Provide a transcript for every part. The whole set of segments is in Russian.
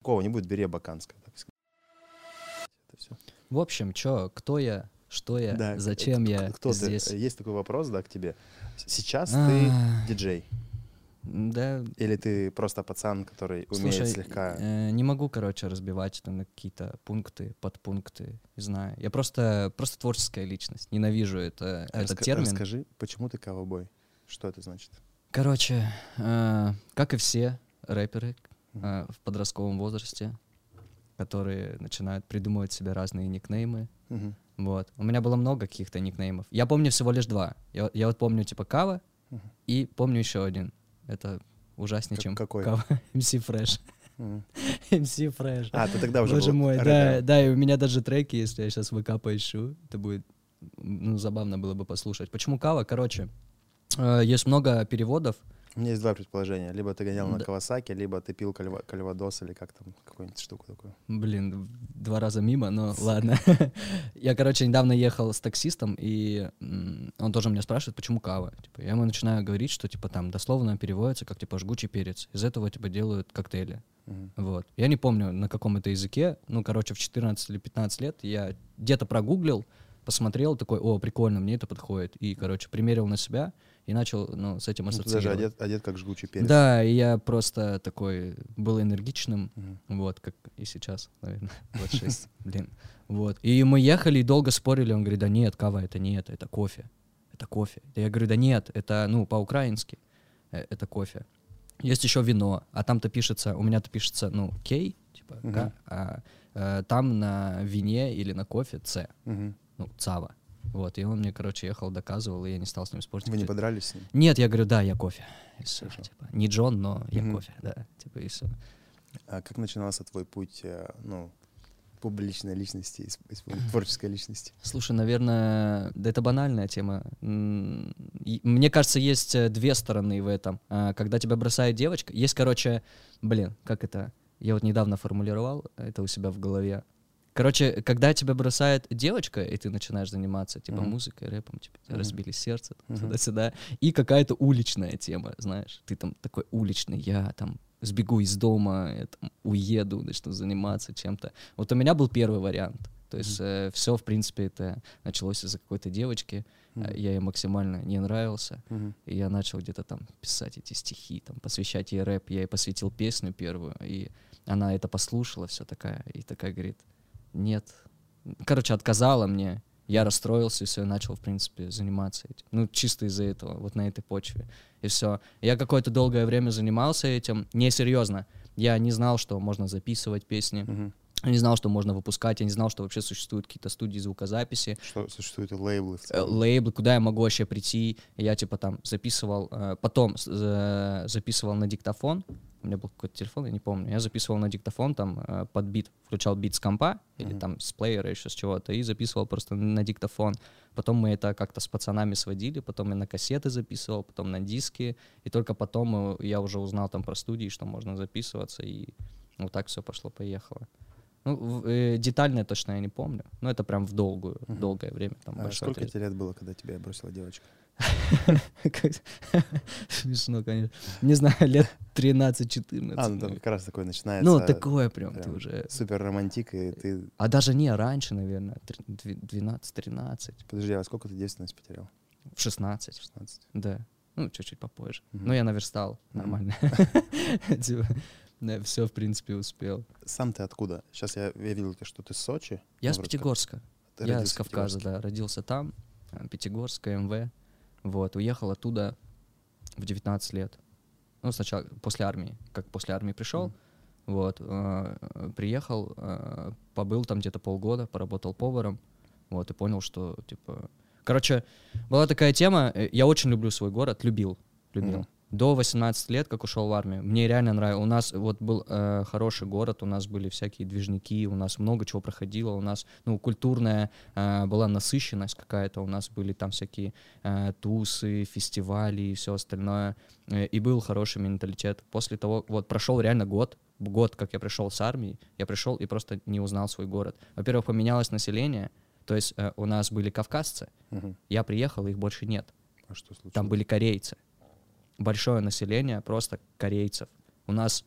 Такого не будет, бери все. В общем, чё, кто я, что я, зачем кто- я кто здесь? ты? Есть такой вопрос, да, к тебе. Сейчас А, ты диджей. Да, Или ты просто пацан, который умеет слушай, слегка... э, не могу, короче, разбивать это на какие-то пункты, подпункты, не знаю. Я просто, просто творческая личность, ненавижу это, этот Раска- термин. Расскажи, почему ты ковбой? Что это значит? Короче, э, как и все рэперы. Э, в подростковом возрасте, которые начинают придумывать себе разные никнеймы. Мгм. Вот. У меня было много каких-то никнеймов. Я помню всего лишь два. Я, я вот помню типа Кава Мгм. и помню еще один. Это ужаснее, Как- чем какой? Кава. MC Fresh. MC Fresh. А, ты тогда уже Боже был мой, да, да, и у меня даже треки, если я сейчас ВК поищу, это будет, ну, забавно было бы послушать. Почему Кава? Короче, э, есть много переводов. У меня есть два предположения. Либо ты гонял на Да. Кавасаки, либо ты пил кальва- кальвадос или как там, какую-нибудь штуку такую. Блин, два раза мимо, но ладно. Я, короче, недавно ехал с таксистом, и он тоже меня спрашивает, почему кава. Типа, я ему начинаю говорить, что типа там дословно переводится как типа жгучий перец. Из этого типа делают коктейли. Вот. Я не помню, на каком это языке. Ну, короче, в 14 или 15 лет я где-то прогуглил, посмотрел, такой, о, прикольно, мне это подходит. И, короче, примерил на себя и начал, ну, с этим Ну, ты ассоциировать. даже одет, одет как жгучий перец. Да, и я просто такой был энергичным, Мгм. вот, как и сейчас, наверное, 26, блин. Вот. И мы ехали и долго спорили, он говорит, да нет, кава это не это, это кофе, это кофе. Да я говорю, да нет, это, ну, по-украински, э, это кофе. Есть еще вино, а там-то пишется, у меня-то пишется, ну, кей, типа, Мгм. а э, там на вине или на кофе С, Мгм. Ну, цава. Вот, и он мне, короче, ехал, доказывал, и я не стал с ним спорить. Вы не Типа, подрались с ним? Нет, я говорю, да, я кофе. И Хорошо. типа, не Джон, но я Мгм. кофе, да, типа, и все. А как начинался твой путь, э, ну, публичной личности, творческой личности? Слушай, наверное, да это банальная тема. И Мне кажется, есть э, две стороны в этом. А, Когда тебя бросает девочка, есть, короче, блин, как это? Я вот недавно формулировал это у себя в голове. Короче, когда тебя бросает девочка, и ты начинаешь заниматься, типа, Мгм. музыкой, рэпом, типа, Мгм. разбили сердце, Мгм. туда-сюда, и какая-то уличная тема, знаешь, ты там такой уличный, я там сбегу из дома, я там уеду, начну заниматься чем-то. Вот у меня был первый вариант. То есть все, в принципе, это началось из-за какой-то девочки. Э, Я ей максимально не нравился. Мгм. И я начал где-то там писать эти стихи, там, посвящать ей рэп. Я ей посвятил песню первую, и она это послушала, все такая, и такая говорит, нет. Короче, отказала мне. Я расстроился, и все, начал, в принципе, заниматься этим. Ну, чисто из-за этого, вот на этой почве. И все. Я какое-то долгое время занимался этим. Несерьезно. Я не знал, что можно записывать песни. Мгм. Я не знал, что можно выпускать. Я не знал, что вообще существуют какие-то студии звукозаписи. Что существуют лейблы в Э, целом? лейблы, куда я могу вообще прийти. Я типа там записывал, э, потом э, записывал на диктофон. У меня был какой-то телефон, я не помню. Я записывал на диктофон там э, под бит, включал бит с компа или Мгм. там с плеера еще с чего-то и записывал просто на диктофон. Потом мы это как-то с пацанами сводили, потом я на кассеты записывал, потом на диски. И только потом э, я уже узнал там про студии, что можно записываться и вот так все пошло-поехало. Ну, э, детально точно я не помню, но это прям в долгую, Мгм. долгое время. Там, А сколько отрезок. тебе лет было, когда тебя бросила девочка? Смешно, конечно. Не знаю, лет 13-14. А, ну там как раз такое начинается. Ну, такое прям, ты уже... Супер романтик, и ты... А даже не, раньше, наверное, тр- дви- 12-13, Подожди, а сколько ты девственность потерял? в 16, 16. да. Ну, чуть-чуть попозже. Ну, я наверстал, нормально. Да, все, в принципе, успел. Сам ты откуда? Сейчас я, я видел, что ты с Сочи. Я с. Пятигорска. Ты Я с Кавказа, да. Родился там, э, Пятигорск, МВ. Вот, уехал оттуда в 19 лет. Ну, сначала после армии. Как после армии пришел, Мгм. вот, э, приехал, э, побыл там где-то полгода, поработал поваром, вот, и понял, что, типа... Короче, была такая тема, э, я очень люблю свой город, любил, любил. Мгм. До 18 лет, как ушел в армию, мне реально нравилось. У нас вот был э, хороший город, у нас были всякие движники, у нас много чего проходило, у нас, ну, культурная э, была насыщенность какая-то, у нас были там всякие э, тусы, фестивали и все остальное, Э, и был хороший менталитет. После того, вот прошел реально год, год, как я пришел с армии, я пришел и просто не узнал свой город. Во-первых, поменялось население, то есть э, у нас были кавказцы, Мгм. я приехал, их больше нет. А что случилось? Там были корейцы. Большое население просто корейцев. У нас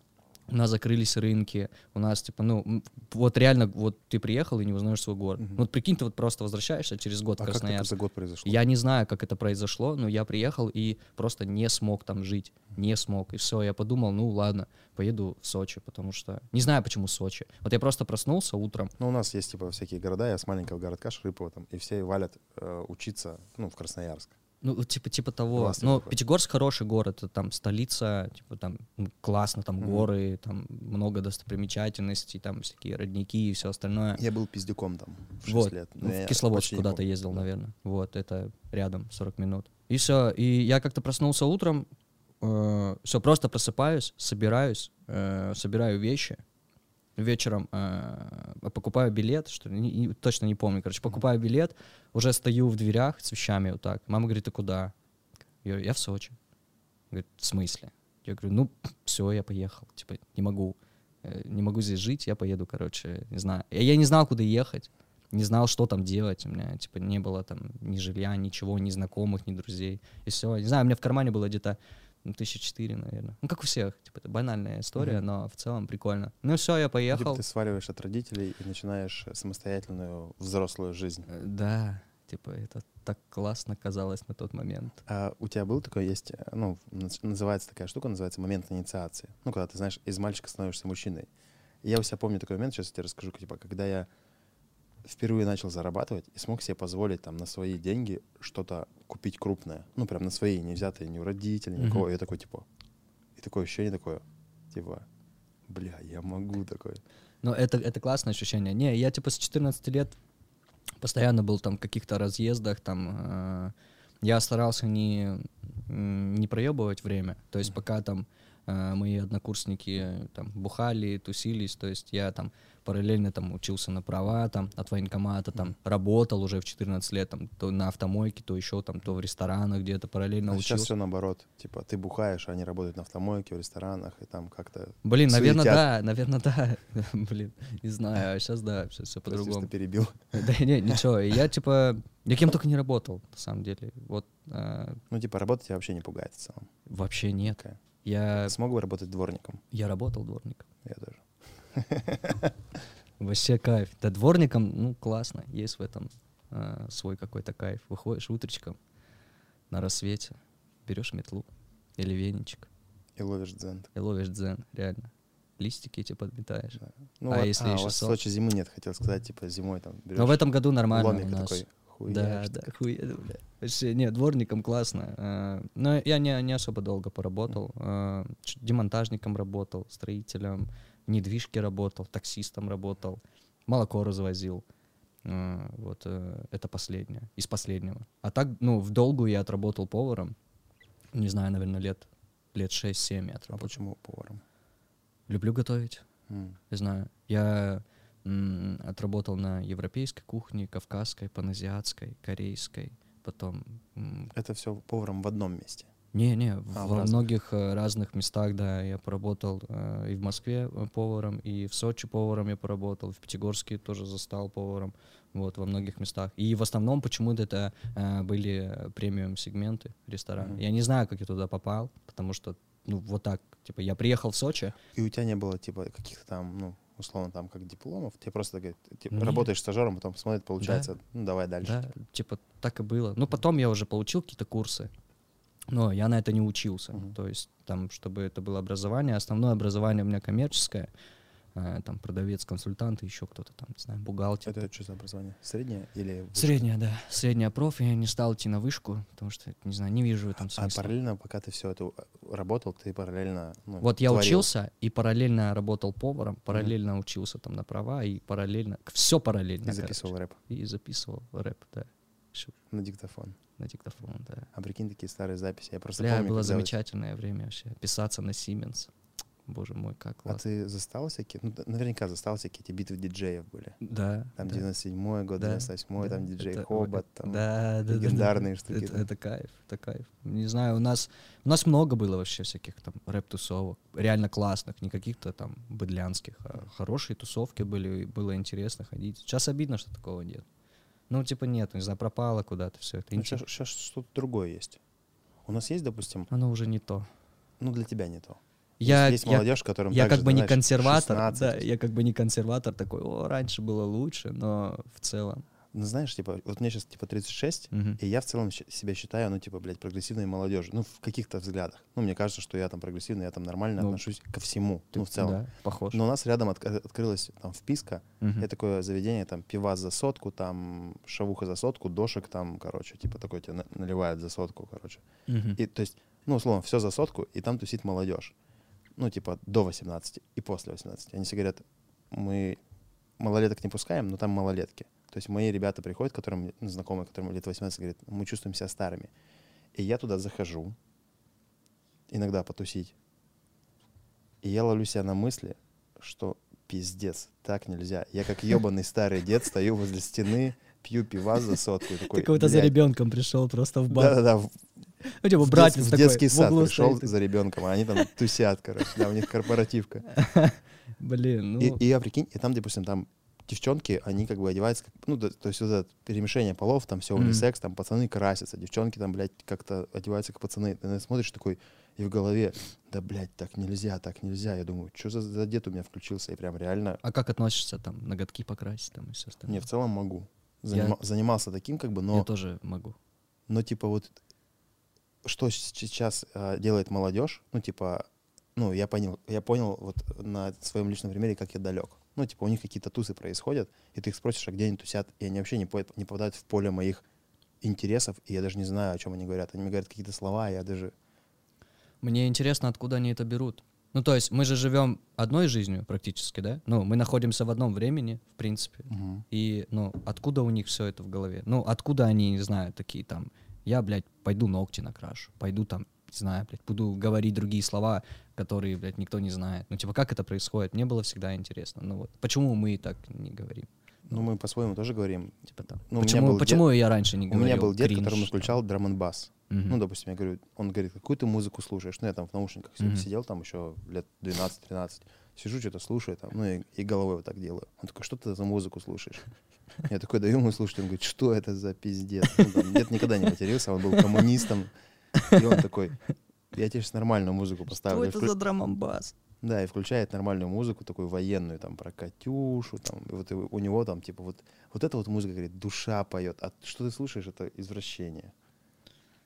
у нас закрылись рынки, у нас, типа, ну, вот реально, вот ты приехал и не узнаешь свой город. Ну, Вот прикинь, ты вот просто возвращаешься через год А в как это Красноярск. за год произошло? Я не знаю, как это произошло, но я приехал и просто не смог там жить. Не смог. И все, я подумал, ну ладно, поеду в Сочи, потому что... Не знаю, почему Сочи. Вот я просто проснулся утром. Ну, у нас есть, типа, всякие города, я с маленького городка Шрыпова там, и все валят э, учиться, ну, в Красноярск. Ну, типа, типа того. Классный Но такой. Пятигорск хороший город, это там столица, типа там классно, там Мгм. горы, там много достопримечательностей, там всякие родники и все остальное. Я был пиздюком там в 6 Вот, лет. ну, в Кисловодск куда-то ездил, наверное. Вот, это рядом, 40 минут. И все, и я как-то проснулся утром, все, просто просыпаюсь, собираюсь, э, собираю вещи, вечером э, покупаю билет, что ли, не- точно не помню, короче, покупаю билет, уже стою в дверях с вещами вот так. Мама говорит, ты куда? Я говорю, я в Сочи. Говорит, в смысле? Я говорю, ну, все, я поехал, типа, не могу, э, не могу здесь жить, я поеду, короче, не знаю. Я, я не знал, куда ехать, не знал, что там делать, у меня, типа, не было там ни жилья, ничего, ни знакомых, ни друзей, и все. Не знаю, у меня в кармане было где-то ну, тысяча четыре, наверное. Ну, как у всех, типа, это банальная история, Мгм. но в целом прикольно. Ну, все, я Типа поехал. ты сваливаешь от родителей и начинаешь самостоятельную взрослую жизнь. Э, Да, типа, это так классно казалось на тот момент. А у тебя был такой, есть, э, ну, называется такая штука, называется момент инициации. Ну, когда ты, знаешь, из мальчика становишься мужчиной. Я у себя помню такой момент, сейчас я тебе расскажу, типа, когда я впервые начал зарабатывать и смог себе позволить там на свои деньги что-то купить крупное. Ну, прям на свои, не взятые ни у родителей, ни у кого. И я такой, типа, и такое ощущение такое, типа, бля, я могу такое. Но это, это классное ощущение. Не, я типа с 14 лет постоянно был там в каких-то разъездах, там э, я старался не, не проебывать время. То есть пока там мои однокурсники э, там бухали, тусились, то есть я там параллельно там учился на права, там от военкомата, там работал уже в 14 лет, там то на автомойке, то еще там, то в ресторанах где-то параллельно А сейчас учился. все наоборот. Типа, ты бухаешь, а они работают на автомойке, в ресторанах, и там как-то... Блин, наверное, да, наверное, да. Блин, не знаю, а сейчас да, сейчас все по-другому. перебил. Да не, ничего, я типа, я кем только не работал, на самом деле. Вот э, Ну, типа, работать тебя вообще не пугает в целом. вообще нет. Я, Смог бы работать дворником? я работал дворником. Я тоже. Вообще кайф. Да дворником, ну, классно. Есть в этом э, свой какой-то кайф. Выходишь утречком на рассвете, берешь метлу или веничек И ловишь дзен. и ловишь дзен, реально. Листики эти подметаешь. Да. Ну, А вот- если а, у еще вас в Сочи зимы нет, хотел сказать, типа, зимой там берешь Но в этом году нормально у нас. такой, Да, хуяешь да, так. хуя, бля. Вообще, нет, дворником классно. Э, Но я не, не особо долго поработал. Э, Демонтажником работал, строителем, в недвижке работал, таксистом работал, молоко развозил. Э, Вот э, это последнее, из последнего. А так, ну, в долгу я отработал поваром. Не знаю, наверное, лет, лет 6-7 я А отработал. почему поваром? Люблю готовить. М. Не знаю. Я отработал на европейской кухне, кавказской, паназиатской, корейской. Потом... Это все поваром в одном месте. Не-не, А, во разных. многих э, разных местах, да, я поработал э, и в Москве э, поваром, и в Сочи поваром я поработал, в Пятигорске тоже застал поваром, вот, во многих местах. И в основном почему-то это э, были премиум-сегменты ресторана. Мгм. Я не знаю, как я туда попал, потому что, ну, вот так, типа, я приехал в Сочи, И у тебя не было, типа, каких-то там, ну, условно, там, как дипломов. Тебе просто говорят, типа, Нет. работаешь стажером, потом смотрит, получается, ну, давай дальше. Да, типа так и было. Ну, потом я уже получил какие-то курсы, но я на это не учился. Мгм. То есть там, чтобы это было образование, основное образование у меня коммерческое, там продавец, консультант, и еще кто-то там, не знаю, бухгалтер. Это что за образование? Среднее или высшее? Средняя, да. Средняя проф. Я не стал идти на вышку, потому что, не знаю, не вижу в этом А смысла. параллельно, пока ты все это э, работал, ты параллельно ну, Вот я творил. учился и параллельно работал поваром, параллельно учился там на права и параллельно, все параллельно. И короче. записывал рэп И записывал рэп, да, на диктофон. на диктофон, да. А прикинь, такие старые записи. Я просто Бля, помню, было замечательное время вообще. Писаться на Siemens. Боже мой, как А классно. ты застал всякие? Ну, наверняка застал всякие эти битвы диджеев были. Да. Там да, 97-й год, да, 98-й, там да, диджей это- Хобот, там да, да, да, да, легендарные да. штуки. Это, это кайф, это кайф. Не знаю, у нас, у нас много было вообще всяких там рэп-тусовок, реально классных, не каких-то там быдлянских, а хорошие тусовки были, было интересно ходить. Сейчас обидно, что такого нет. Ну, типа нет, не знаю, пропало куда-то все это. Ну, Инте- сейчас, что-то другое есть. У нас есть, допустим, Оно уже не то. ну для тебя не то. Я, есть я, молодежь, которым я как бы не консерватор, 16. да, я как бы не консерватор такой, о, раньше было лучше, но в целом. Ну, знаешь, типа, вот мне сейчас, типа, 36, мгм. и я в целом себя считаю, ну, типа, блядь, прогрессивной молодежью. Ну, в каких-то взглядах. Ну, мне кажется, что я там прогрессивный, я там нормально Ну, отношусь ко всему, Ты- ну, в целом. Да, похож. Но у нас рядом отк- открылось там вписка, Мгм. это такое заведение, там, пивас за сотку, там, шавуха за сотку, дошек там, короче, типа, такой тебе на- наливают за сотку, короче. Мгм. И, то есть, ну, условно, все за сотку, и там тусит молодежь. Ну, типа, до 18 и после 18. Они все говорят, мы малолеток не пускаем, но там малолетки. То есть мои ребята приходят, которым, ну, знакомые, которым лет 18, говорят, мы чувствуем себя старыми. И я туда захожу, иногда потусить, и я ловлю себя на мысли, что пиздец, так нельзя. Я как ебаный старый дед стою возле стены, пью пивас за сотку. Такой, Ты кого-то за ребенком пришел просто в бар. Да-да-да, Ну, типа, братец в такой, детский в сад углу пришел за ребенком, а они там тусят, короче, да, у них корпоративка. Блин, ну... И, и я прикинь, и там, допустим, там девчонки, они как бы одеваются, как, ну, да, то есть вот это перемешение полов, там все унисекс, там пацаны красятся, девчонки там, блядь, как-то одеваются как пацаны. Ты смотришь такой, и в голове, да, блядь, так нельзя, так нельзя. Я думаю, что за, за дед у меня включился, и прям реально, А как относишься там, ноготки покрасить там и все остальное? не, в целом могу. Я- Занима- Занимался таким, как бы, но... Я тоже могу. Но типа вот что сейчас а, делает молодежь, ну типа, ну я понял, я понял вот на своем личном примере, как я далек. Ну типа у них какие-то тусы происходят, и ты их спросишь, а где они тусят, и они вообще не, по- не попадают в поле моих интересов, и я даже не знаю, о чем они говорят. Они мне говорят какие-то слова, а я даже... Мне интересно, откуда они это берут. Ну, то есть мы же живем одной жизнью практически, да? Ну, мы находимся в одном времени, в принципе. И, ну, откуда у них все это в голове? Ну, откуда они, не знаю, такие там, я, блядь, пойду ногти накрашу, пойду там, не знаю, блядь, буду говорить другие слова, которые, блядь, никто не знает. Ну, типа, как это происходит? Мне было всегда интересно. Ну, вот, почему мы так не говорим? Ну мы по-своему тоже говорим. Типа там, Ну, у почему, был почему я раньше не У говорил? меня был дед, кринж, которому включал драм н бас. Мгм. Ну, допустим, я говорю, он говорит, какую ты музыку слушаешь? Ну, я там в наушниках Мгм. сидел, там еще лет 12-13. Сижу, что-то слушаю, там, ну, и, и головой вот так делаю. Он такой, что ты за музыку слушаешь? Я такой даю ему слушать, он говорит, что это за пиздец? Ну, там, дед никогда не матерился, он был коммунистом. И он такой, я тебе сейчас нормальную музыку поставлю. Что это вклю- за драмамбас? Да, и включает нормальную музыку, такую военную, там, про Катюшу, там, и вот и у него там, типа, вот, вот эта вот музыка, говорит, душа поет, а что ты слушаешь, это извращение.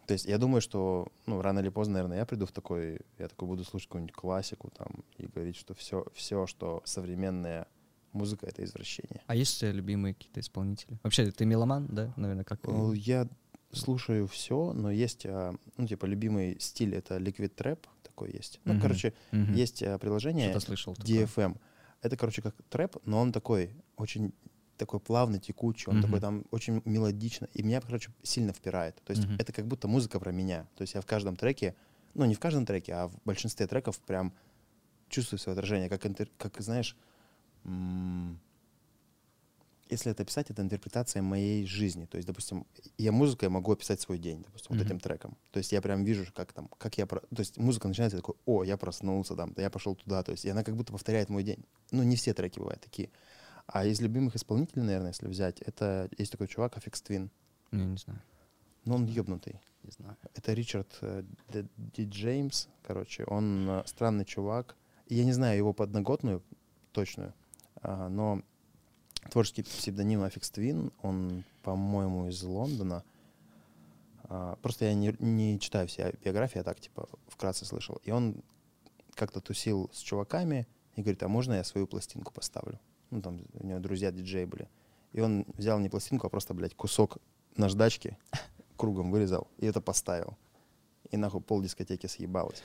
То есть я думаю, что, ну, рано или поздно, наверное, я приду в такой, я такой буду слушать какую-нибудь классику, там, и говорить, что все, все, что современная музыка, это извращение. А есть у тебя любимые какие-то исполнители? Вообще, ты меломан, да, наверное, как Ну, Я слушаю все, но есть, а, ну, типа, любимый стиль, это Liquid Trap, такой есть. Ну, Мгм. короче, Мгм. есть а, приложение, слышал. такое. DFM. Это, короче, как трэп, но он такой очень такой плавный, текучий, он Мгм. такой там очень мелодично. И меня, короче, сильно впирает. То есть Мгм. это как будто музыка про меня. То есть я в каждом треке, ну не в каждом треке, а в большинстве треков прям чувствую свое отражение. Как, интер- как знаешь, м, если это писать, это интерпретация моей жизни. То есть, допустим, я музыкой могу описать свой день, допустим, вот Мгм. этим треком. То есть я прям вижу, как там, как я... про- То есть музыка начинается, я такой, о, я проснулся там, я пошел туда. То есть и она как будто повторяет мой день. Ну, не все треки бывают такие. А из любимых исполнителей, наверное, если взять, это есть такой чувак, Аффикс Твин. Не, не знаю. Но он ебнутый. Не знаю. Это Ричард э, Д. Ди Джеймс, короче. Он э, странный чувак. Я не знаю его подноготную точную, а, но творческий псевдоним Аффикс Твин, он, по-моему, из Лондона. А, Просто я не, не читаю все биографии, я так, типа, вкратце слышал. И он как-то тусил с чуваками и говорит, а можно я свою пластинку поставлю? Ну, там у него друзья диджеи были. И он взял не пластинку, а просто, блядь, кусок наждачки кругом вырезал и это поставил. И нахуй пол дискотеки съебалось.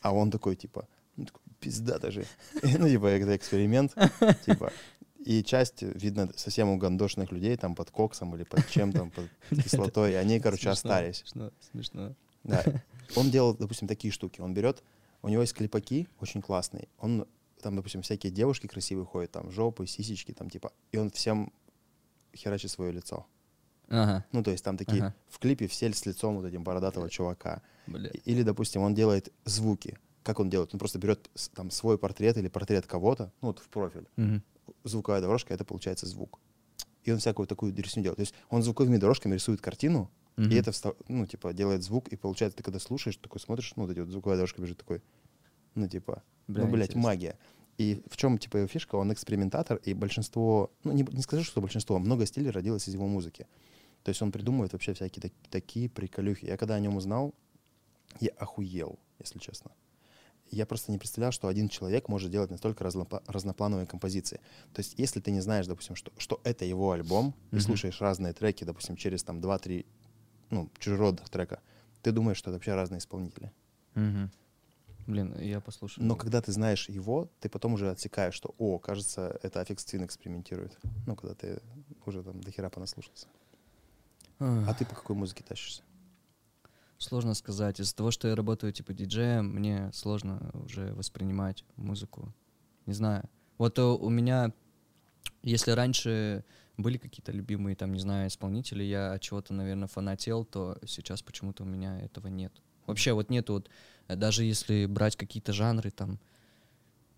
А он такой, типа, ну, такой, пизда даже. Ну, типа, это эксперимент. Типа, и часть, видно, совсем угандошных людей там под коксом или под чем там, под кислотой, они, короче, Смешно, остались. Смешно, смешно. Да. Он делал, допустим, такие штуки. Он берет, у него есть клипаки очень классные. Он там, допустим, всякие девушки красивые ходят, там жопы, сисечки, там типа, и он всем херачит свое лицо. Ага, Ну, то есть там такие Ага. в клипе все с лицом вот этим бородатого чувака. бля. И- Или, допустим, он делает звуки. Как он делает? Он просто берет там свой портрет или портрет кого-то, ну, вот в профиль. Мгм. Звуковая дорожка — это получается звук. И он всякую такую дресню делает. То есть он звуковыми дорожками рисует картину, Мгм. и это, ну, типа, делает звук, и получается, ты когда слушаешь, такой смотришь, ну, вот эти вот звуковая дорожка бежит такой, Ну, типа, Бля, ну, блядь, интересно. магия. И в чем, типа, его фишка? Он экспериментатор, и большинство, ну, не, не скажу, что большинство, много стилей родилось из его музыки. То есть он придумывает вообще всякие так- такие приколюхи. Я когда о нем узнал, я охуел, если честно. Я просто не представлял, что один человек может делать настолько разнопла- разноплановые композиции. То есть, если ты не знаешь, допустим, что, что это его альбом, и Мгм. слушаешь разные треки, допустим, через там 2-3 ну, чужеродных трека, ты думаешь, что это вообще разные исполнители. Мгм. Блин, я послушаю. Но когда ты знаешь его, ты потом уже отсекаешь, что, о, кажется, это Аффикс Твин экспериментирует. Ну, когда ты уже там до хера понаслушался. А ты по какой музыке тащишься? Сложно сказать. Из-за того, что я работаю типа диджеем, мне сложно уже воспринимать музыку. Не знаю. Вот э, у меня, если раньше были какие-то любимые, там, не знаю, исполнители, я от чего-то, наверное, фанател, то сейчас почему-то у меня этого нет. Вообще вот нету вот, даже если брать какие-то жанры, там,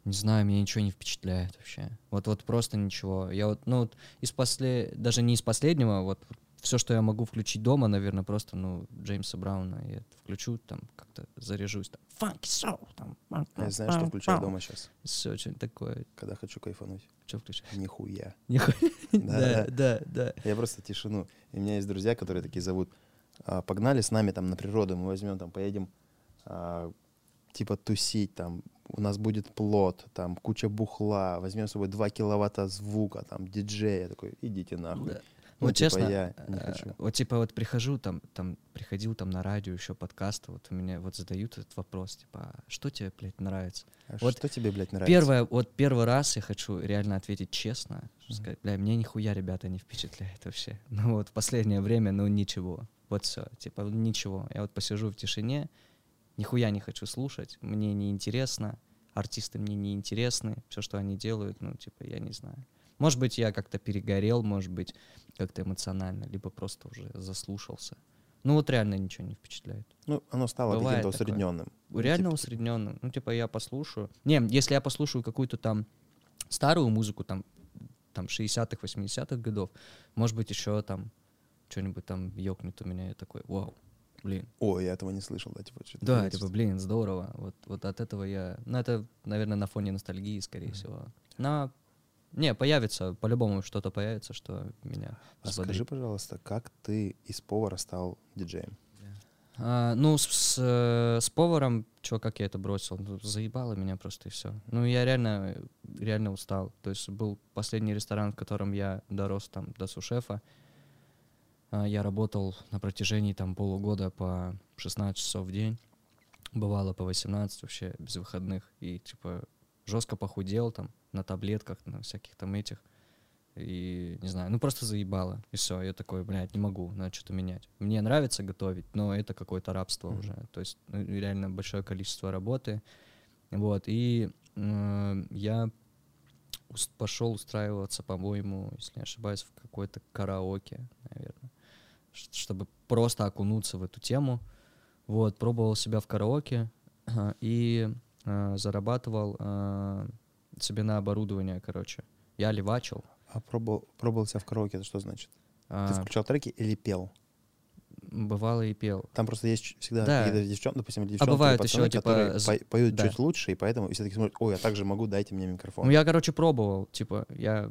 не знаю, меня ничего не впечатляет вообще. Вот, вот просто ничего. Я вот, ну, вот из после, даже не из последнего, вот все, что я могу включить дома, наверное, просто, ну, Джеймса Брауна я это включу, там, как-то заряжусь, там, фанки соул, там, Я знаю, что включаю дома сейчас, Все что-нибудь такое. когда хочу кайфануть. Что включаешь? Нихуя. Нихуя. Да, Да, да. Я просто тишину. И у меня есть друзья, которые такие зовут. «А, Погнали с нами там на природу, мы возьмем там, поедем типа тусить, там у нас будет плод, там куча бухла, возьмем с собой 2 киловатта звука, там диджея. Я такой, идите нахуй. Да. Ну, вот типа, честно, я не э, хочу. вот типа вот прихожу там, там приходил там на радио еще подкасты, вот у меня вот задают этот вопрос, типа, «А что тебе, блядь, нравится? А вот что тебе, блядь, нравится? Первое, вот первый раз я хочу реально ответить честно, Мгм. сказать, бля, мне нихуя, ребята, не впечатляет вообще. Ну вот в последнее время, ну ничего. Вот все, типа ничего. Я вот посижу в тишине, нихуя не хочу слушать, мне не интересно, артисты мне не интересны, все, что они делают, ну типа я не знаю. Может быть, я как-то перегорел, может быть, как-то эмоционально, либо просто уже заслушался. Ну вот реально ничего не впечатляет. Ну, оно стало каким-то такое. усредненным. Ну, Реально типа, усредненно. Ну, типа, я послушаю. Не, если я послушаю какую-то там старую музыку, там, там 60-х, 80-х годов, может быть, еще там что-нибудь там ёкнет у меня, я такой, вау, блин. О, я этого не слышал, да, типа, что-то Да, типа, блин, здорово. Вот, вот от этого я... Ну, это, наверное, на фоне ностальгии, скорее всего. Но, не, появится, по-любому что-то появится, что меня А взбодрит. скажи, пожалуйста, как ты из повара стал диджеем? А, ну, с, с, э, с поваром, чё, как я это бросил? Ну, заебало меня просто и все. Ну, я реально, реально устал. То есть был последний ресторан, в котором я дорос там до сушефа. А, Я работал на протяжении там полугода по 16 часов в день. Бывало по 18 вообще без выходных. И типа жестко похудел там на таблетках, на всяких там этих. И не знаю, ну просто заебало. И все, я такой, блядь, не могу, надо что-то менять. Мне нравится готовить, но это какое-то рабство Мгм. уже. То есть ну, реально большое количество работы. Вот, и э, я пошел устраиваться, по-моему, если не ошибаюсь, в какое-то караоке, наверное, чтобы просто окунуться в эту тему. Вот, пробовал себя в караоке ага, и э, зарабатывал э, себе на оборудование, короче. Я левачил. А пробовал, пробовал себя в караоке, это что значит? а, Ты включал треки или пел? бывало и пел. Там просто есть всегда Да. какие-то девчонки, допустим, девчонки, бывают или еще, пацаны, типа, которые поют да. чуть лучше, и поэтому все таки смотрят, ой, я также могу, дайте мне микрофон. Ну, я, короче, пробовал. Типа, я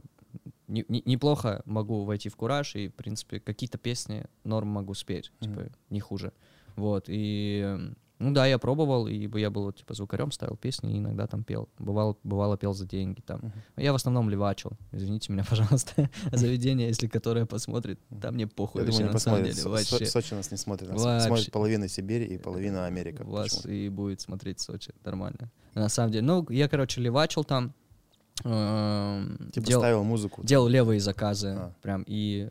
не- не- неплохо могу войти в кураж, и, в принципе, какие-то песни норм могу спеть, Мгм. типа, не хуже. Вот, и, ну да, я пробовал, и я был, типа, звукарем, ставил песни, и иногда там пел. Бывало, бывало пел за деньги там. Мгм. Я в основном левачил. Извините меня, пожалуйста. Заведение, если которое посмотрит, там мне похуй Я вообще, думаю, не на самом посмотрят. деле, Со-. Сочи нас не смотрит. Нас Вообще. смотрит половина Сибири и половина Америка. Вас и будет смотреть Сочи, нормально. На самом деле, ну, я, короче, левачил там. Эм, Типа дел- ставил музыку. делал левые заказы, А. прям, и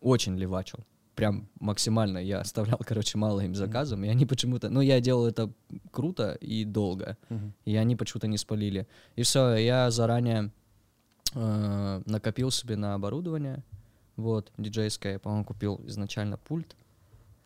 очень левачил. Прям максимально. Я оставлял, короче, мало им заказом, и они почему-то... Ну, я делал это круто и долго, Мгм. и они почему-то не спалили. И все, я заранее э, накопил себе на оборудование, вот, диджейское, я, по-моему, купил изначально пульт.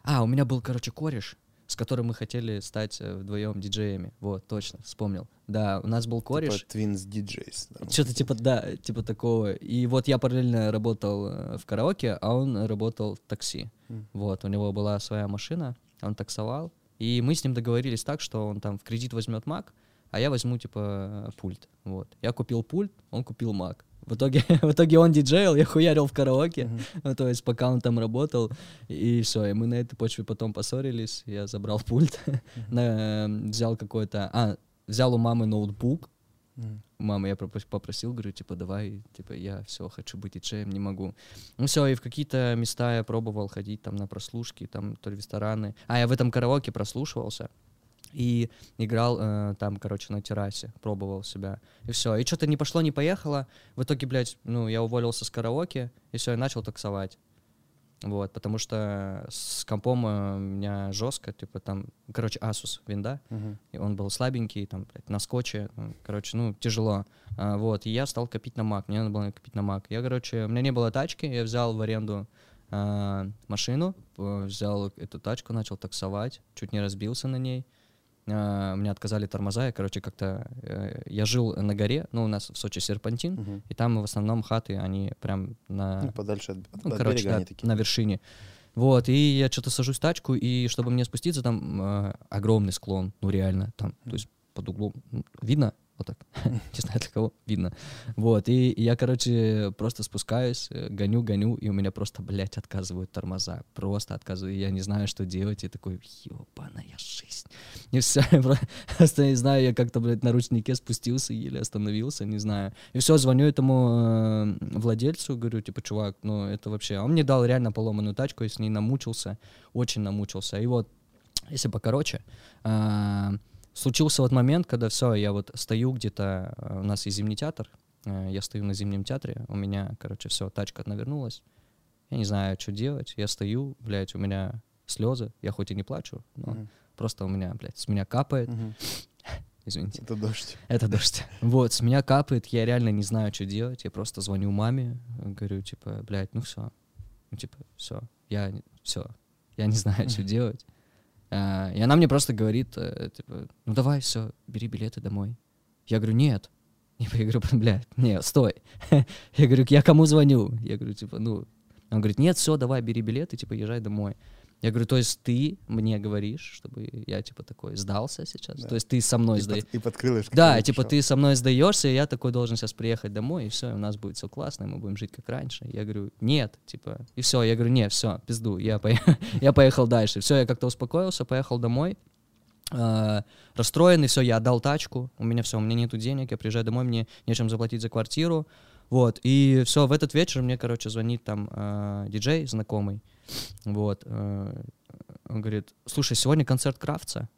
А, у меня был, короче, кореш, с которым мы хотели стать э, вдвоем диджеями. Вот, точно, вспомнил. Да, у нас был кореш. Типа Twins DJs. да. Что-то типа, да, типа такого. И вот я параллельно работал э, в караоке, а он работал в такси. М. Вот, у него была своя машина, он таксовал. И мы с ним договорились так, что он там в кредит возьмет Мак, а я возьму, типа, пульт. Вот. Я купил пульт, он купил Мак. В итоге, в итоге он диджейл, я хуярил в караоке, Мгм. ну, то есть пока он там работал, и все, и мы на этой почве потом поссорились, я забрал пульт, на- взял какой-то, а, взял у мамы ноутбук, Мгм. мама, я попросил, говорю, типа, давай, типа, я все, хочу быть диджеем, не могу. Ну все, и в какие-то места я пробовал ходить, там, на прослушки, там, то ли рестораны. А, я в этом караоке прослушивался и играл э, там, короче, на террасе, пробовал себя. И все, и что-то не пошло, не поехало. В итоге, блядь, ну, я уволился с караоке, и все, и начал таксовать. Вот, потому что с компом э, у меня жестко, типа там, короче, Asus винда, Мгм. и он был слабенький, там, блядь, на скотче, ну, короче, ну, тяжело. А, вот, и я стал копить на Mac, мне надо было копить на Mac. Я, короче, у меня не было тачки, я взял в аренду а, машину, э, взял эту тачку, начал таксовать, чуть не разбился на ней. А, мне отказали тормоза, я, короче, как-то... э, я жил на горе, ну, у нас в Сочи серпантин, Мгм. и там в основном хаты, они прям на... Ну, подальше от, Ну, от короче, берега да, они такие. на вершине. Вот, и я что-то сажусь в тачку, и чтобы мне спуститься, там э, огромный склон, ну реально, там, то есть под углом, видно, так, не знаю для кого, видно. Вот, и я, короче, просто спускаюсь, э, гоню, гоню, и у меня просто, блядь, отказывают тормоза, просто отказывают, я не знаю, что делать, и такой, ебаная жизнь. И все, просто не знаю, я как-то, блядь, на ручнике спустился, еле остановился, не знаю. И все, звоню этому э, владельцу, говорю, типа, чувак, ну это вообще... Он мне дал реально поломанную тачку, я с ней намучился, очень намучился. И вот, если покороче, а, случился вот момент, когда все, я вот стою где-то, э, у нас есть зимний театр, э, я стою на зимнем театре, у меня, короче, все, тачка навернулась, я не знаю, что делать, я стою, блядь, у меня слезы, я хоть и не плачу, но Мгм. просто у меня, блядь, с меня капает, Мгм. извините. Это дождь. Это дождь. Вот, с меня капает, я реально не знаю, что делать. Я просто звоню маме, говорю, типа, блядь, ну все. Ну, типа, все. Я все. Я не знаю, что делать. А, И она мне просто говорит, э, типа, ну давай, все, бери билеты домой. Я говорю, нет. Я говорю, блядь, нет, стой. Я говорю, я кому звоню? Я говорю, типа, ну... Он говорит, нет, все, давай, бери билеты, типа, езжай домой. Я говорю, то есть ты мне говоришь, чтобы я, типа, такой сдался сейчас? Да. То есть ты со мной И, сдаешь? под, и под крылышко Да, типа ты со мной сдаешься, и я такой должен сейчас приехать домой, и все, у нас будет все классно, и мы будем жить как раньше. Я говорю, нет, типа, и все, я говорю, нет, все, пизду, я, поехал, я поехал дальше. Все, я как-то успокоился, поехал домой, а, расстроенный, все, я отдал тачку, у меня все, у меня нету денег, я приезжаю домой, мне нечем заплатить за квартиру, вот, и все, в этот вечер мне, короче, звонит там а, диджей знакомый, вот, а, он говорит, слушай, сегодня концерт Кравца,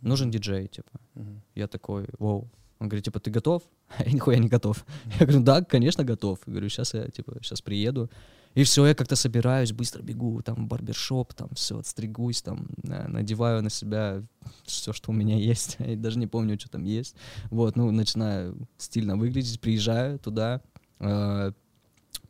нужен диджей, типа. Мгм. Я такой, вау. Он говорит, типа, ты готов? Я нихуя не готов. Я говорю, да, конечно, готов. Я говорю, сейчас я, типа, сейчас приеду. И все, я как-то собираюсь, быстро бегу, там, в барбершоп, там, все, отстригусь, там, на- надеваю на себя все, что у меня есть. Я даже не помню, что там есть. Вот, ну, начинаю стильно выглядеть, приезжаю туда, э,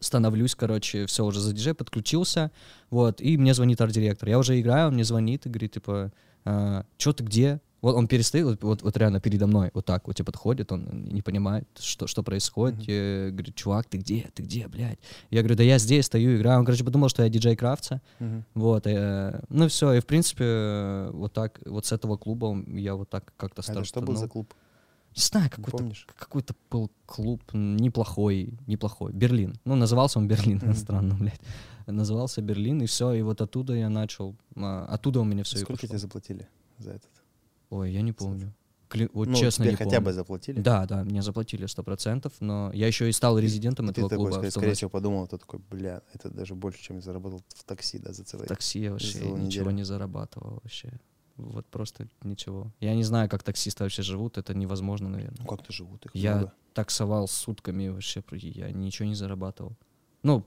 становлюсь, короче, все, уже за диджей подключился, вот, и мне звонит арт-директор. Я уже играю, он мне звонит и говорит, типа, что ты где? Вот он перестоит, вот, вот, вот реально передо мной, вот так вот, типа, подходит, он не понимает, что, что происходит. Я говорю, чувак, ты где, ты где, блядь? Я говорю, да я здесь стою, играю. Он, короче, подумал, что я диджей Кравца. Мгм. Вот, э, ну все, и в принципе, э, вот так, вот с этого клуба я вот так как-то А это что был за клуб? Не знаю, какой-то какой-то был клуб неплохой, неплохой. Берлин. Ну, назывался он Берлин, Мгм. странно, блядь. Назывался Берлин, и все, и вот оттуда я начал. а, оттуда у меня все и Сколько пошло. тебе заплатили за этот? Ой, я не помню. Кли- Вот ну, честно тебе не хотя помню. бы заплатили? Да, да, мне заплатили сто процентов, но я еще и стал резидентом И ты этого такой, клуба. скорее, в скорее том всего, подумал, ты такой, бля, это даже больше, чем я заработал в такси, да, за целый. такси я вообще ничего неделю. не зарабатывал вообще. Вот просто ничего. Я не знаю, как таксисты вообще живут, это невозможно, наверное. Ну как-то живут их Я много. таксовал сутками вообще, я ничего не зарабатывал. Ну,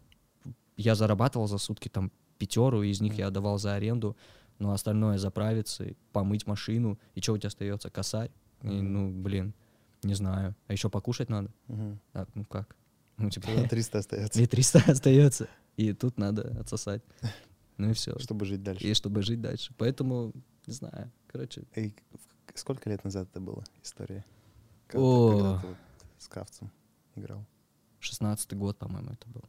я зарабатывал за сутки там пятеру, из них Мгм. я отдавал за аренду, но остальное заправиться, и помыть машину, и что у тебя остается, косарь? И, Мгм. ну, блин, не знаю. А еще покушать надо? Мгм. А, ну как? Ну, типа, Тогда 300 остается, и 300 остается, и тут надо отсосать. Ну и все. чтобы жить дальше. И чтобы жить дальше. Поэтому, не знаю, короче, И сколько лет назад это была история? Когда, ты, О. когда ты вот с Кравцем играл. 16-й год, по-моему, это был.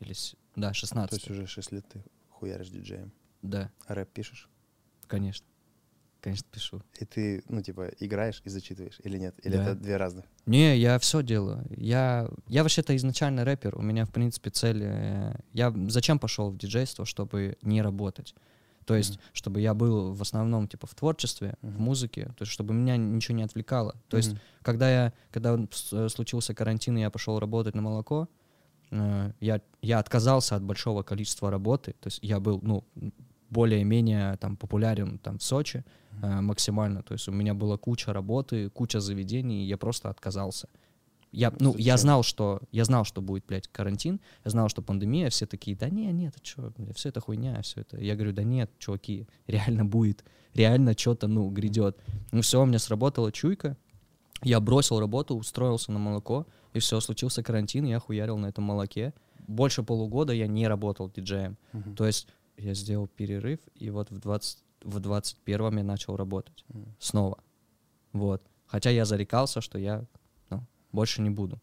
Или, с- да, То 16 есть уже 6 лет ты хуяришь диджеем. Да, А рэп пишешь? конечно. конечно, пишу. И ты, ну, типа, играешь и зачитываешь, или нет? Или Да. это две разных? Не, я все делаю. Я, я вообще-то изначально рэпер. У меня, в принципе, цель... э, Я зачем пошел в диджейство, чтобы не работать? То есть, Мгм. чтобы я был в основном, типа, в творчестве, в Мгм. музыке, то есть, чтобы меня ничего не отвлекало. То есть, Мгм. когда я, когда э, случился карантин, и я пошел работать на молоко, э, я, я отказался от большого количества работы, то есть я был, ну, более-менее там популярен там в Сочи э, максимально, то есть у меня была куча работы, куча заведений, и я просто отказался. Я, ну, я Зачем? знал, что я знал, что будет, блядь, карантин, я знал, что пандемия, все такие, да не, нет, это что, все это хуйня, все это. Я говорю, да нет, чуваки, реально будет, реально что-то, ну, грядет. Ну все, у меня сработала чуйка, я бросил работу, устроился на молоко, и все, случился карантин, я хуярил на этом молоке. Больше полугода я не работал диджеем. Мгм. То есть я сделал перерыв, и вот в, 20, в 21 я начал работать Мгм. снова. Вот. Хотя я зарекался, что я больше не буду.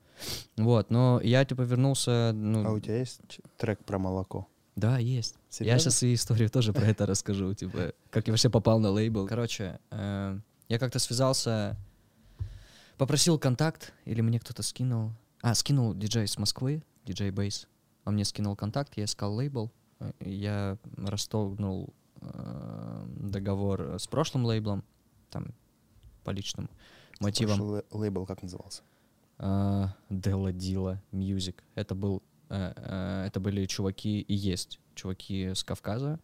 Вот, но я типа вернулся, ну, А у тебя есть трек про молоко? да, есть. Я Серьезно? сейчас и историю тоже про это расскажу, типа, как я вообще попал на лейбл. Короче, э, я как-то связался, попросил контакт, или мне кто-то скинул. А, скинул диджей с Москвы, диджей Бейс. Он мне скинул контакт, я искал лейбл. Я расторгнул э, договор с прошлым лейблом, там, по личным мотивам. Прошлый лейбл как назывался? Дела Дила Music. Это был, э, э, это были чуваки и есть чуваки с Кавказа.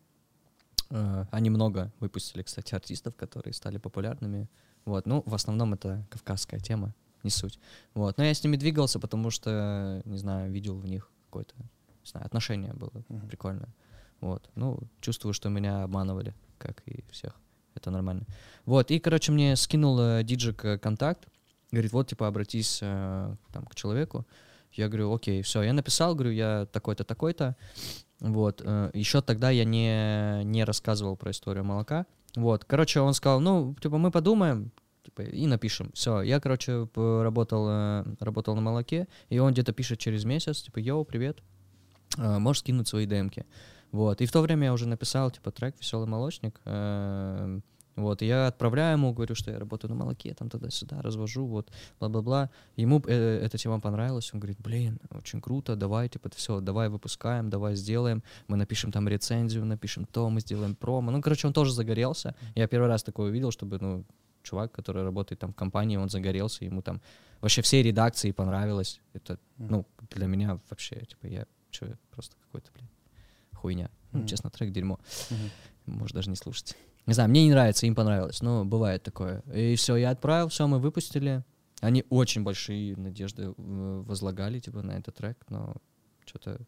Э, Они много выпустили, кстати, артистов, которые стали популярными. Вот, ну, в основном это кавказская тема, не суть. Вот, но я с ними двигался, потому что, не знаю, видел в них какое-то, не знаю, отношение было Мгм. прикольное. Вот, ну, чувствую, что меня обманывали, как и всех. Это нормально. Вот, и, короче, мне скинул э, диджик э, контакт, говорит, вот, типа, обратись э, там, к человеку. Я говорю, окей, все, я написал, говорю, я такой-то, такой-то. Вот, еще тогда я не, не рассказывал про историю молока. Вот, короче, он сказал, ну, типа, мы подумаем, типа, и напишем. Все, я, короче, работал, э, работал на молоке, и он где-то пишет через месяц, типа, йоу, привет, э, можешь скинуть свои демки. Вот, и в то время я уже написал, типа, трек «Веселый молочник», э, вот, и я отправляю ему, говорю, что я работаю на молоке, там туда-сюда, развожу, вот, бла-бла-бла. Ему э, эта тема понравилась, он говорит, блин, очень круто, давай, типа, все, давай выпускаем, давай сделаем, мы напишем там рецензию, напишем то, мы сделаем промо. Ну, короче, он тоже загорелся. Я первый раз такое увидел, чтобы, ну, чувак, который работает там в компании, он загорелся, ему там вообще всей редакции понравилось. Это, ну, для меня вообще, типа, я, что, просто какой-то, блин, хуйня. Ну, честно, трек дерьмо. Мгм. Может, даже не слушать. Не знаю, мне не нравится, им понравилось, но бывает такое. И все, я отправил, все, мы выпустили. Они очень большие надежды э, возлагали, типа, на этот трек, но что-то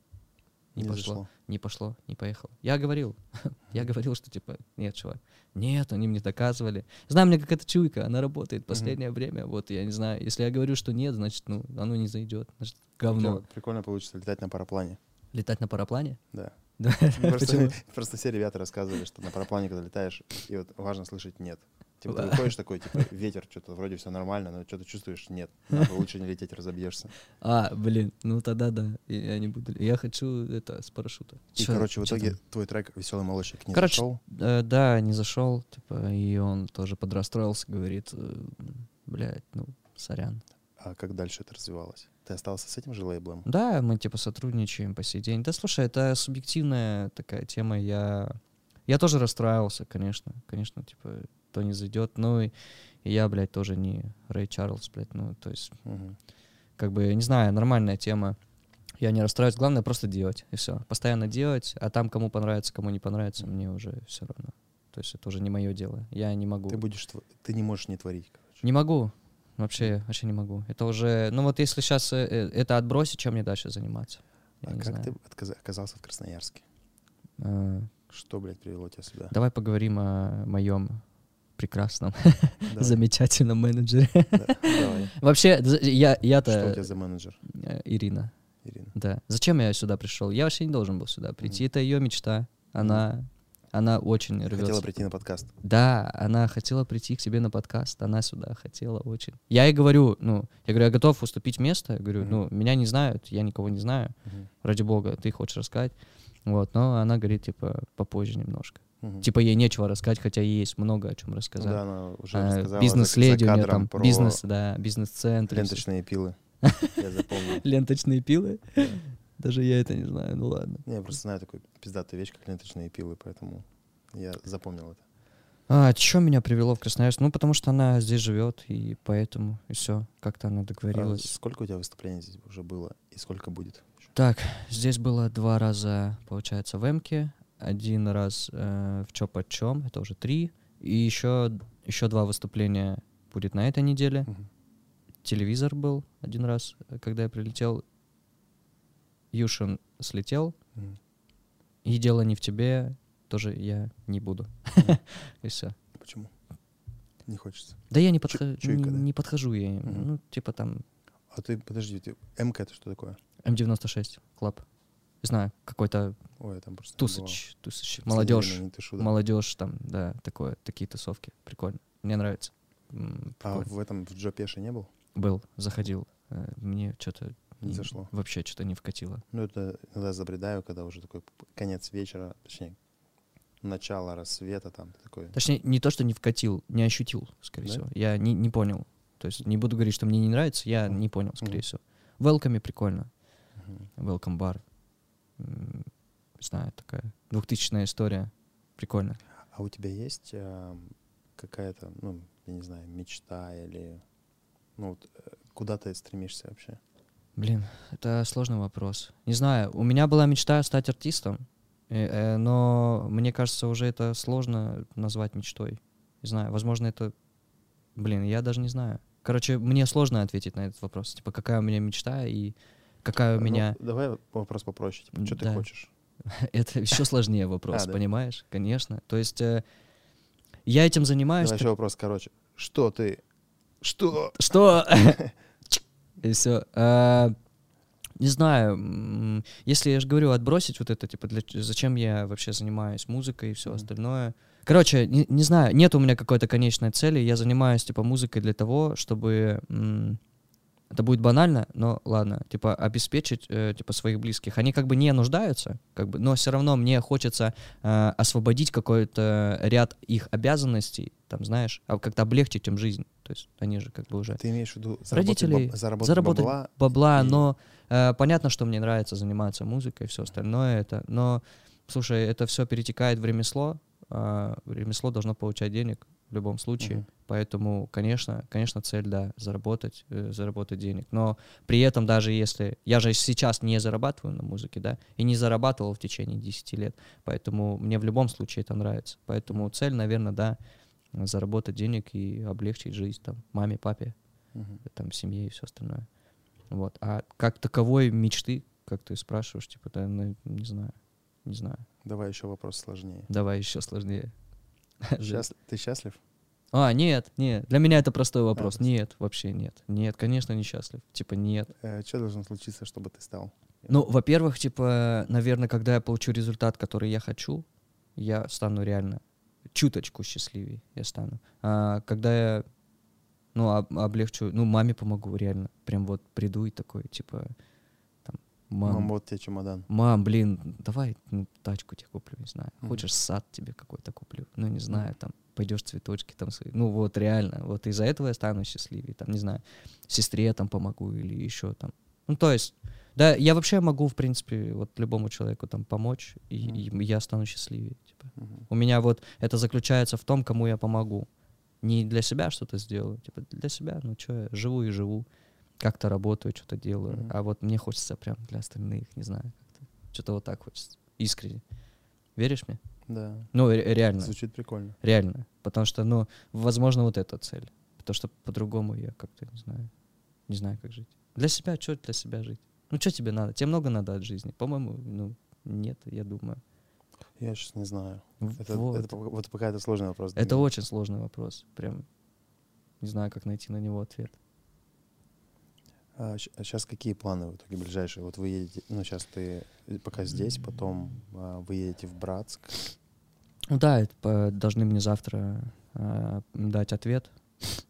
не, Не пошло, зашло. не пошло, не поехало. Я говорил, я говорил, что, типа, нет, чувак, нет, они мне доказывали. Знаю, мне какая-то чуйка, она работает последнее время, вот, я не знаю, если я говорю, что нет, значит, ну, оно не зайдет, значит, говно. Прикольно получится летать на параплане. Летать на параплане? Да. Просто, все ребята рассказывали, что на параплане, когда летаешь, и вот важно слышать «нет». Типа ты выходишь такой, типа ветер, что-то вроде все нормально, но что-то чувствуешь «нет». Надо лучше не лететь, разобьешься. А, блин, ну тогда да, я не буду. Я хочу это с парашюта. И, Чё- короче, в итоге там? твой трек «Веселый молочник» не Короче, зашел. Э, да, не зашел, типа, и он тоже подрастроился, говорит, блядь, ну, сорян. А как дальше это развивалось? Ты остался с этим же лейблом? Да, мы типа сотрудничаем по сей день. Да слушай, это субъективная такая тема. Я, я тоже расстраивался, конечно. Конечно, типа, то не зайдет. Ну и, и я, блядь, тоже не Рэй Чарльз, блядь. Ну, то есть, Мгм. как бы, не знаю, нормальная тема. Я не расстраиваюсь. Главное просто делать, и все. Постоянно делать, а там кому понравится, кому не понравится, мне уже все равно. То есть это уже не мое дело. Я не могу. Ты будешь, ты не можешь не творить, короче. Не могу. Вообще, вообще не могу. Это уже, ну вот если сейчас это отбросить, чем мне дальше заниматься? Я А как знаю. ты отказа- оказался в Красноярске? А, Что, блядь, привело тебя сюда? Давай поговорим о моем прекрасном, Давай, замечательном менеджере. да. Вообще, я, Что у я-то тебя за менеджер, э, Ирина. Ирина? Да. Зачем я сюда пришел? Я вообще не должен был сюда прийти. Это ее мечта. Она, она очень Хотела рвется. прийти на подкаст. Да, она хотела прийти к тебе на подкаст, она сюда хотела очень. Я ей говорю, ну, я говорю, я готов уступить место, я говорю, Мгм. ну, меня не знают, я никого не знаю, Мгм. ради бога, ты хочешь рассказать. Вот, но она говорит, типа, попозже немножко. Мгм. Типа ей нечего рассказать, хотя ей есть много о чем Ну рассказать. да, она уже А, Бизнес-леди у нее там, про бизнес, да, бизнес-центр. ленточные пилы. Я запомнил. Ленточные пилы? Даже я это не знаю, ну ладно. Не, Я просто знаю такую пиздатую вещь, как ленточные пилы, поэтому я запомнил это. А, что меня привело в Красноярск? Ну, потому что она здесь живет, и поэтому, и все, как-то она А договорилась. сколько у тебя выступлений здесь уже было и сколько будет? Так, здесь было два раза, получается, в Эмке, один раз э, в Чё Почем, это уже три, и еще, еще два выступления будет на этой неделе. Мгм. Телевизор был один раз, э, когда я прилетел. Юшин слетел, Мгм. и дело не в тебе, тоже я не буду. Мгм. И все. Почему? Не хочется. Да я не, подхожу, чуйка, да? не подхожу я им. Мгм. Ну, типа там А ты, подожди, ты- МК это что такое? М96 клаб. Не знаю, какой-то Ой, там просто не тусыч, тусыч, молодежь, не тушу, да. молодежь там, да, такое, такие тусовки, прикольно. Мне нравится. А прикольно. в этом, в Джо Пеше не был? Был, заходил. Э, Мне что-то Не зашло. вообще что-то не вкатило. Ну, это иногда забредаю, когда уже такой конец вечера, точнее, начало рассвета там, такой. Точнее, не то, что не вкатил, не ощутил, скорее Да? всего. Я не, не понял. То есть не буду говорить, что мне не нравится, я Мгм. не понял, скорее Мгм. всего. Велками прикольно. Мгм. Welcome бар. Не знаю, такая двухтысячная история. Прикольно. А у тебя есть а, какая-то, ну, я не знаю, мечта или, ну, вот, э, куда ты стремишься вообще? Блин, это сложный вопрос. Не знаю, у меня была мечта стать артистом, э, э, но мне кажется, уже это сложно назвать мечтой. Не знаю, возможно, это... Блин, я даже не знаю. Короче, мне сложно ответить на этот вопрос. Типа, какая у меня мечта и какая у Ну, меня... давай вопрос попроще. Типа, что ты Да. хочешь? Это еще сложнее вопрос, А, да? понимаешь? Конечно. То есть э, я этим занимаюсь... Давай еще вопрос короче. Что ты? Что? Что? И все. Не знаю, если я же говорю отбросить вот это, типа, для, зачем я вообще занимаюсь музыкой и все Мгм. остальное. Короче, не, не знаю, нет у меня какой-то конечной цели. Я занимаюсь, типа, музыкой для того, чтобы... м, это будет банально, но ладно, типа, обеспечить, э, типа, своих близких. Они как бы не нуждаются, как бы, но все равно мне хочется э, освободить какой-то ряд их обязанностей, там, знаешь, а как-то облегчить им жизнь. То есть они же как бы уже Ты имеешь в виду заработать, Родителей баб- заработать, заработать бабла? бабла, и- но э, понятно, что мне нравится заниматься музыкой и все остальное это, но слушай, это все перетекает в ремесло, а ремесло должно получать денег в любом случае, Мгм. Поэтому, конечно, конечно, цель, да, заработать, э, заработать денег, но при этом даже если, я же сейчас не зарабатываю на музыке, да, и не зарабатывал в течение 10 лет, поэтому мне в любом случае это нравится, поэтому цель, наверное, да, заработать денег и облегчить жизнь там маме, папе, Мгм. там, семье и все остальное. Вот. А как таковой мечты, как ты спрашиваешь, типа, да, ну, не знаю, не знаю. Давай еще вопрос сложнее. Давай еще сложнее. Счаст- Ты счастлив? А, нет, нет. Для меня это простой вопрос. просто- Нет, вообще нет. Нет, конечно, несчастлив. Типа, нет. что должно случиться, чтобы ты стал? Ну, во-первых, типа, наверное, когда я получу результат, который я хочу, я стану реально чуточку счастливее я стану. А когда я, ну, об- облегчу, ну, маме помогу реально. Прям вот приду и такой, типа, мам, Мам, вот тебе чемодан. Мам, блин, давай ну, тачку тебе куплю, не знаю. Мгм. Хочешь сад тебе какой-то куплю, ну не знаю, там пойдешь цветочки там свои. Ну вот реально, вот из-за этого я стану счастливее, там не знаю, сестре там помогу или еще там. Ну то есть, да, я вообще могу в принципе вот любому человеку там помочь и, и я стану счастливее. Типа. Мгм. У меня вот это заключается в том, кому я помогу. Не для себя что-то сделаю, типа для себя, ну что, я живу и живу, как-то работаю, что-то делаю. Мгм. А вот мне хочется прям для остальных, не знаю, как-то. Что-то вот так хочется. Искренне. Веришь мне? Да. Ну, ре- реально. Звучит прикольно. Реально. Потому что, ну, возможно, вот эта цель. Потому что по-другому я как-то не знаю. Не знаю, как жить. Для себя, что для себя жить? Ну, что тебе надо? Тебе много надо от жизни? По-моему, ну, нет, я думаю. Я сейчас не знаю. Это, вот. это, пока- вот пока это сложный вопрос. Это очень сложный вопрос. Прям не знаю, как найти на него ответ. А сейчас какие планы в итоге ближайшие? Вот вы едете, ну сейчас ты пока здесь, потом а, вы едете в Братск. Ну да, это должны мне завтра а, дать ответ.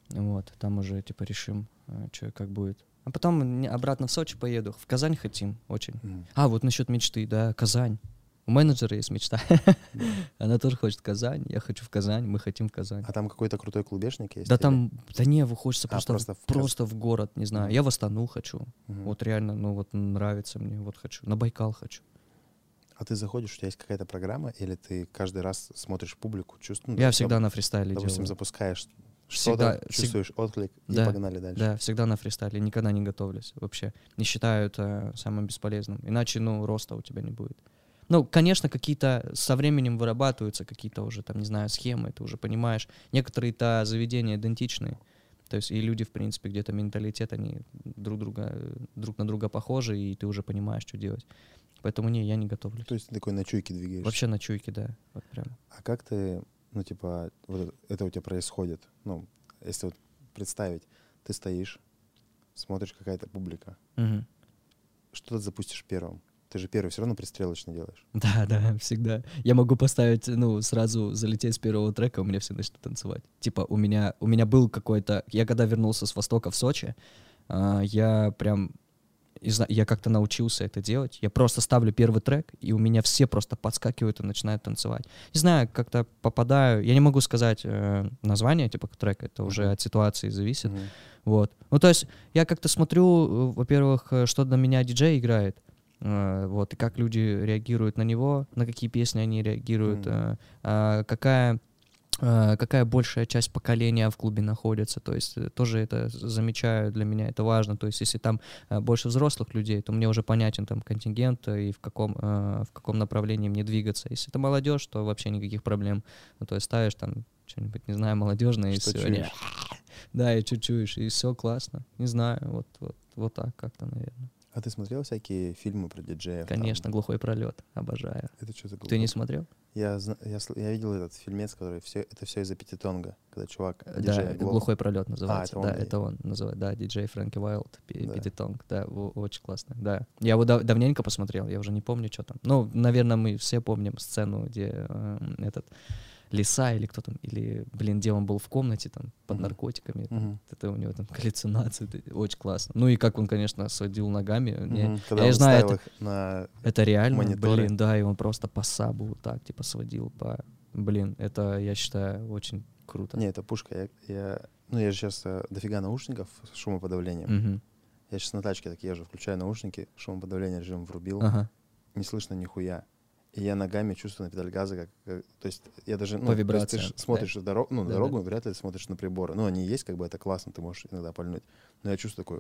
Вот, там уже типа решим, что как будет. А потом обратно в Сочи поеду. В Казань хотим очень. Мгм. А, вот насчет мечты, да, Казань. У менеджера есть мечта. Она тоже хочет Казань, я хочу в Казань, мы хотим в Казань. А там какой-то крутой клубешник есть? Да или- там, да не, вы хочется А, просто, просто в- просто в город, не знаю. Я в Астану хочу. Мгм. Вот реально, ну вот нравится мне, вот хочу. На Байкал хочу. А ты заходишь, у тебя есть какая-то программа, или ты каждый раз смотришь публику, чувствуешь? Я всегда на фристайле Допустим, делаю. запускаешь Всегда- что-то, всег- чувствуешь отклик и Да, погнали дальше. Да, всегда на фристайле, никогда не готовлюсь вообще. Не считаю это самым бесполезным. Иначе, ну, роста у тебя не будет. Ну, конечно, какие-то со временем вырабатываются какие-то уже, там, не знаю, схемы, ты уже понимаешь. Некоторые-то заведения идентичные. То есть и люди, в принципе, где-то менталитет, они друг, друга, друг на друга похожи, и ты уже понимаешь, что делать. Поэтому не, я не готовлюсь. То есть ты такой на чуйке двигаешься. Вообще на чуйке, да. Вот прям. А как ты, ну, типа, вот это, у тебя происходит? Ну, если вот представить, ты стоишь, смотришь какая-то публика, Мгм. что ты запустишь первым? Ты же первый все равно пристрелочно делаешь. Да, да, всегда. Я могу поставить, ну, сразу залететь с первого трека, у меня все начнут танцевать. Типа, у меня, у меня был какой-то... Я когда вернулся с Востока в Сочи, а, я прям... не знаю, Я как-то научился это делать. Я просто ставлю первый трек, и у меня все просто подскакивают и начинают танцевать. Не знаю, как-то попадаю... Я не могу сказать э, название, типа, трека, это уже от ситуации зависит. Мгм. Вот. Ну, то есть я как-то смотрю, э, во-первых, э, что на меня диджей играет, вот, и как люди реагируют на него, на какие песни они реагируют, э, а, какая э, какая большая часть поколения в клубе находится, то есть э, тоже это замечаю, для меня это важно, то есть если там э, больше взрослых людей, то мне уже понятен там контингент э, и в каком, э, в каком направлении мне двигаться. Если это молодежь, то вообще никаких проблем, ну, то есть ставишь там что-нибудь, не знаю, молодежное, и чуешь? они да, и чуть чуешь, и все классно. Не знаю, вот, вот, вот так как-то, наверное. А ты смотрел всякие фильмы про диджеев? там? Конечно, глухой пролет, обожаю. Это что за Ты не смотрел? Я, я, я видел этот фильмец, который все, это все из-за пятитонга, когда чувак, диджей Да, оглох. глухой пролет называется. это он, да, да? это он называет. Да, диджей Фрэнки Уайлд, Да. Пятитонг. Да, очень классно. Да. Я его дав- давненько посмотрел, я уже не помню, что там. Ну, наверное, мы все помним сцену, где э, этот лиса или кто там, или, блин, где он был в комнате там под Мгм. наркотиками. там, Мгм. Это у него там галлюцинации. это очень классно. Ну и как он, конечно, сводил ногами. Когда я он знаю, это- их на... Это реально, мониторы. блин, да, и он просто по сабу вот так, типа, сводил по... Блин, это, я считаю, очень круто. Не, это пушка. Я, я- ну, я же сейчас дофига наушников с шумоподавлением. Мгм. Я сейчас на тачке так езжу, включаю наушники, шумоподавление режим врубил, Ага. не слышно нихуя. И я ногами чувствую на педаль газа, как, как- то есть я даже, ну, то есть ты да. смотришь в дорогу, ну, на Да, дорогу, вряд ли ты смотришь на приборы. Ну, они есть, как бы это классно, ты можешь иногда пальнуть. Но я чувствую такой,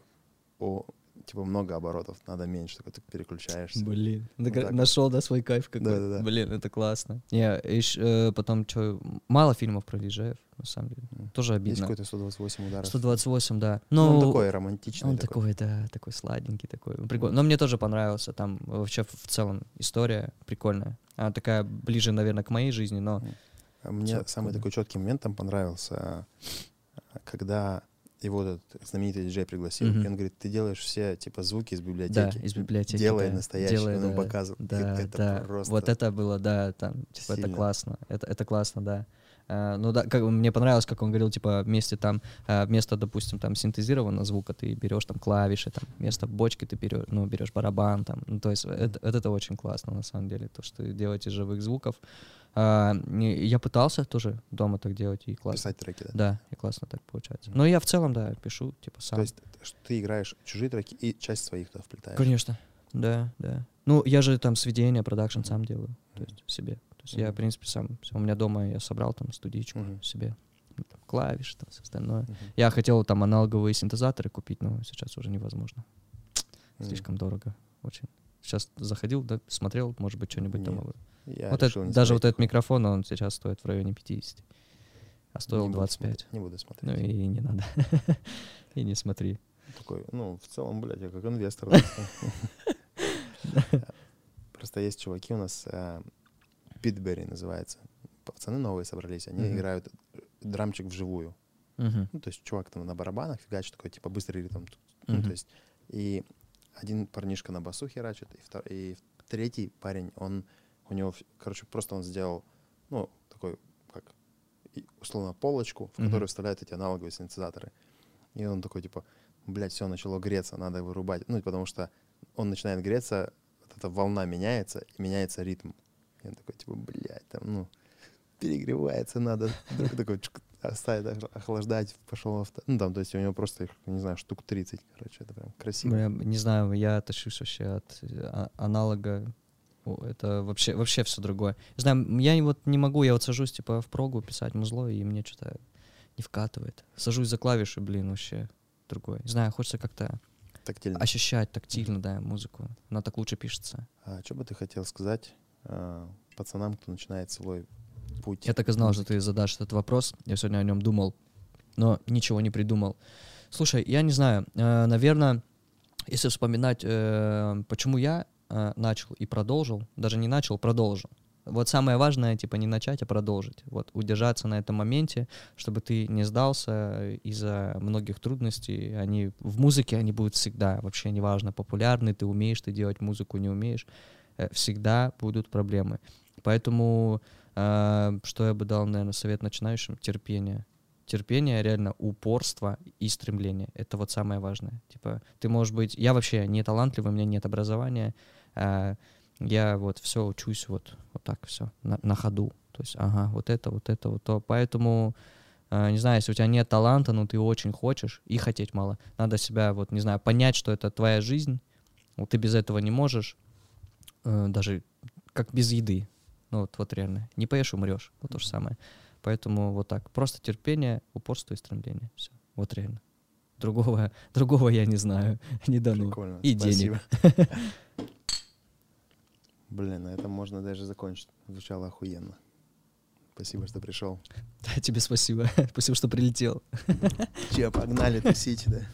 о, типа много оборотов, надо меньше, такой ты переключаешься. Блин, Вот так вот. нашел, да, свой кайф какой. Да-да-да. Блин, это классно. Не, ещё, э, потом что, мало фильмов про диджеев, на самом деле. Тоже Есть обидно. какой-то 128 ударов. 128, да. Ну, Ну, он такой романтичный. Он такой. такой, да, такой сладенький такой. Прикольно. Но мне тоже понравился. Там вообще в целом история прикольная. Она такая ближе, наверное, к моей жизни, но... А Мне Всё самый такой четкий момент там понравился, а, когда его этот знаменитый диджей пригласил, Мгм. и он говорит, ты делаешь все типа звуки из Да, библиотеки. из библиотеки. Делай да. настоящий, Делай, он ему да, показывал. Да, это да. просто Вот это было, да, там, типа, это классно. Это, это классно, да. А, ну да, как, мне понравилось, как он говорил, типа, вместе там, а, вместо, допустим, там синтезированного звука ты берешь там клавиши, там, вместо бочки ты берешь, ну, берешь барабан, там, ну, то есть это, это, очень классно, на самом деле, то, что делать из живых звуков. А, я пытался тоже дома так делать, и классно. писать треки, да? Да, и классно так получается. Но я в целом, да, пишу, типа, сам. То есть что ты играешь чужие треки и часть своих туда вплетаешь. Конечно, да, да. Ну, я же там сведения, продакшн сам делаю, то есть себе. Есть я, Мгм. в принципе, сам, у меня дома я собрал там студичку Мгм. себе, ну, там, клавиши, там, все остальное. Мгм. Я хотел там аналоговые синтезаторы купить, но сейчас уже невозможно. Мгм. Слишком дорого, очень. Сейчас заходил, да, смотрел, может быть, что-нибудь там. Я вот это, даже вот этот микрофон, он сейчас стоит в районе 50, а стоил Не буду 25. смотреть, Не буду смотреть. Ну и не надо. И не смотри. Такой, ну, в целом, блядь, я как инвестор. Просто есть чуваки у нас, э, Питбери называется. Пацаны новые собрались, они Мгм. играют драмчик вживую. Мгм. Ну, то есть чувак там на барабанах фигачит, такой, типа, быстрый ритм. Ну, Мгм. то есть, и один парнишка на басу херачит, и, втор- и третий парень, он, у него, короче, просто он сделал, ну, такой, как, условно, полочку, в Мгм. которую вставляют эти аналоговые синтезаторы. И он такой, типа, блядь, все начало греться, надо вырубать. Ну, потому что он начинает греться, вот эта волна меняется, и меняется ритм. Он такой, типа, блядь, там, ну, перегревается, надо. Друг такой оставить охла- охлаждать, пошел авто. Ну, там, то есть у него просто их, не знаю, штук 30, короче, это прям красиво. Бля, не знаю, я тащусь вообще от а- аналога. Это вообще, вообще все другое. Не знаю, я вот не могу, я вот сажусь, типа, в прогу писать музло, и мне что-то не вкатывает. Сажусь за клавиши, блин, вообще другое. Не знаю, хочется как-то Тактильно. ощущать тактильно, да, музыку. Она так лучше пишется. А что бы ты хотел сказать а, пацанам, кто начинает свой путь? Я так и знал, что ты задашь этот вопрос. Я сегодня о нем думал, но ничего не придумал. Слушай, я не знаю, наверное, если вспоминать, э, почему я э, начал и продолжил, даже не начал, продолжил. Вот самое важное, типа, не начать, а продолжить. Вот, удержаться на этом моменте, чтобы ты не сдался из-за многих трудностей. Они в музыке, они будут всегда, вообще неважно, популярны, ты умеешь ты делать музыку, не умеешь, э, всегда будут проблемы. Поэтому, э, что я бы дал, наверное, совет начинающим? Терпение. Терпение, реально упорство и стремление. Это вот самое важное. Типа, ты можешь быть... Я вообще не талантливый, у меня нет образования. э, я вот все учусь вот, вот так все, на, на ходу. То есть, ага, вот это, вот это, вот то. Поэтому, э, не знаю, если у тебя нет таланта, но ты очень хочешь, и хотеть мало. Надо себя, вот, не знаю, понять, что это твоя жизнь. Вот ты без этого не можешь. Э, даже как без еды. Ну вот, вот реально. Не поешь, умрешь. Вот то же самое. Поэтому вот так. Просто терпение, упорство и стремление. Все. Вот реально. Другого, другого я не знаю. Не дано. Прикольно, И денег. спасибо. Блин, на этом можно даже закончить. Звучало охуенно. Спасибо, что пришел. Да, тебе спасибо. Спасибо, что прилетел. Че, погнали тусить, да?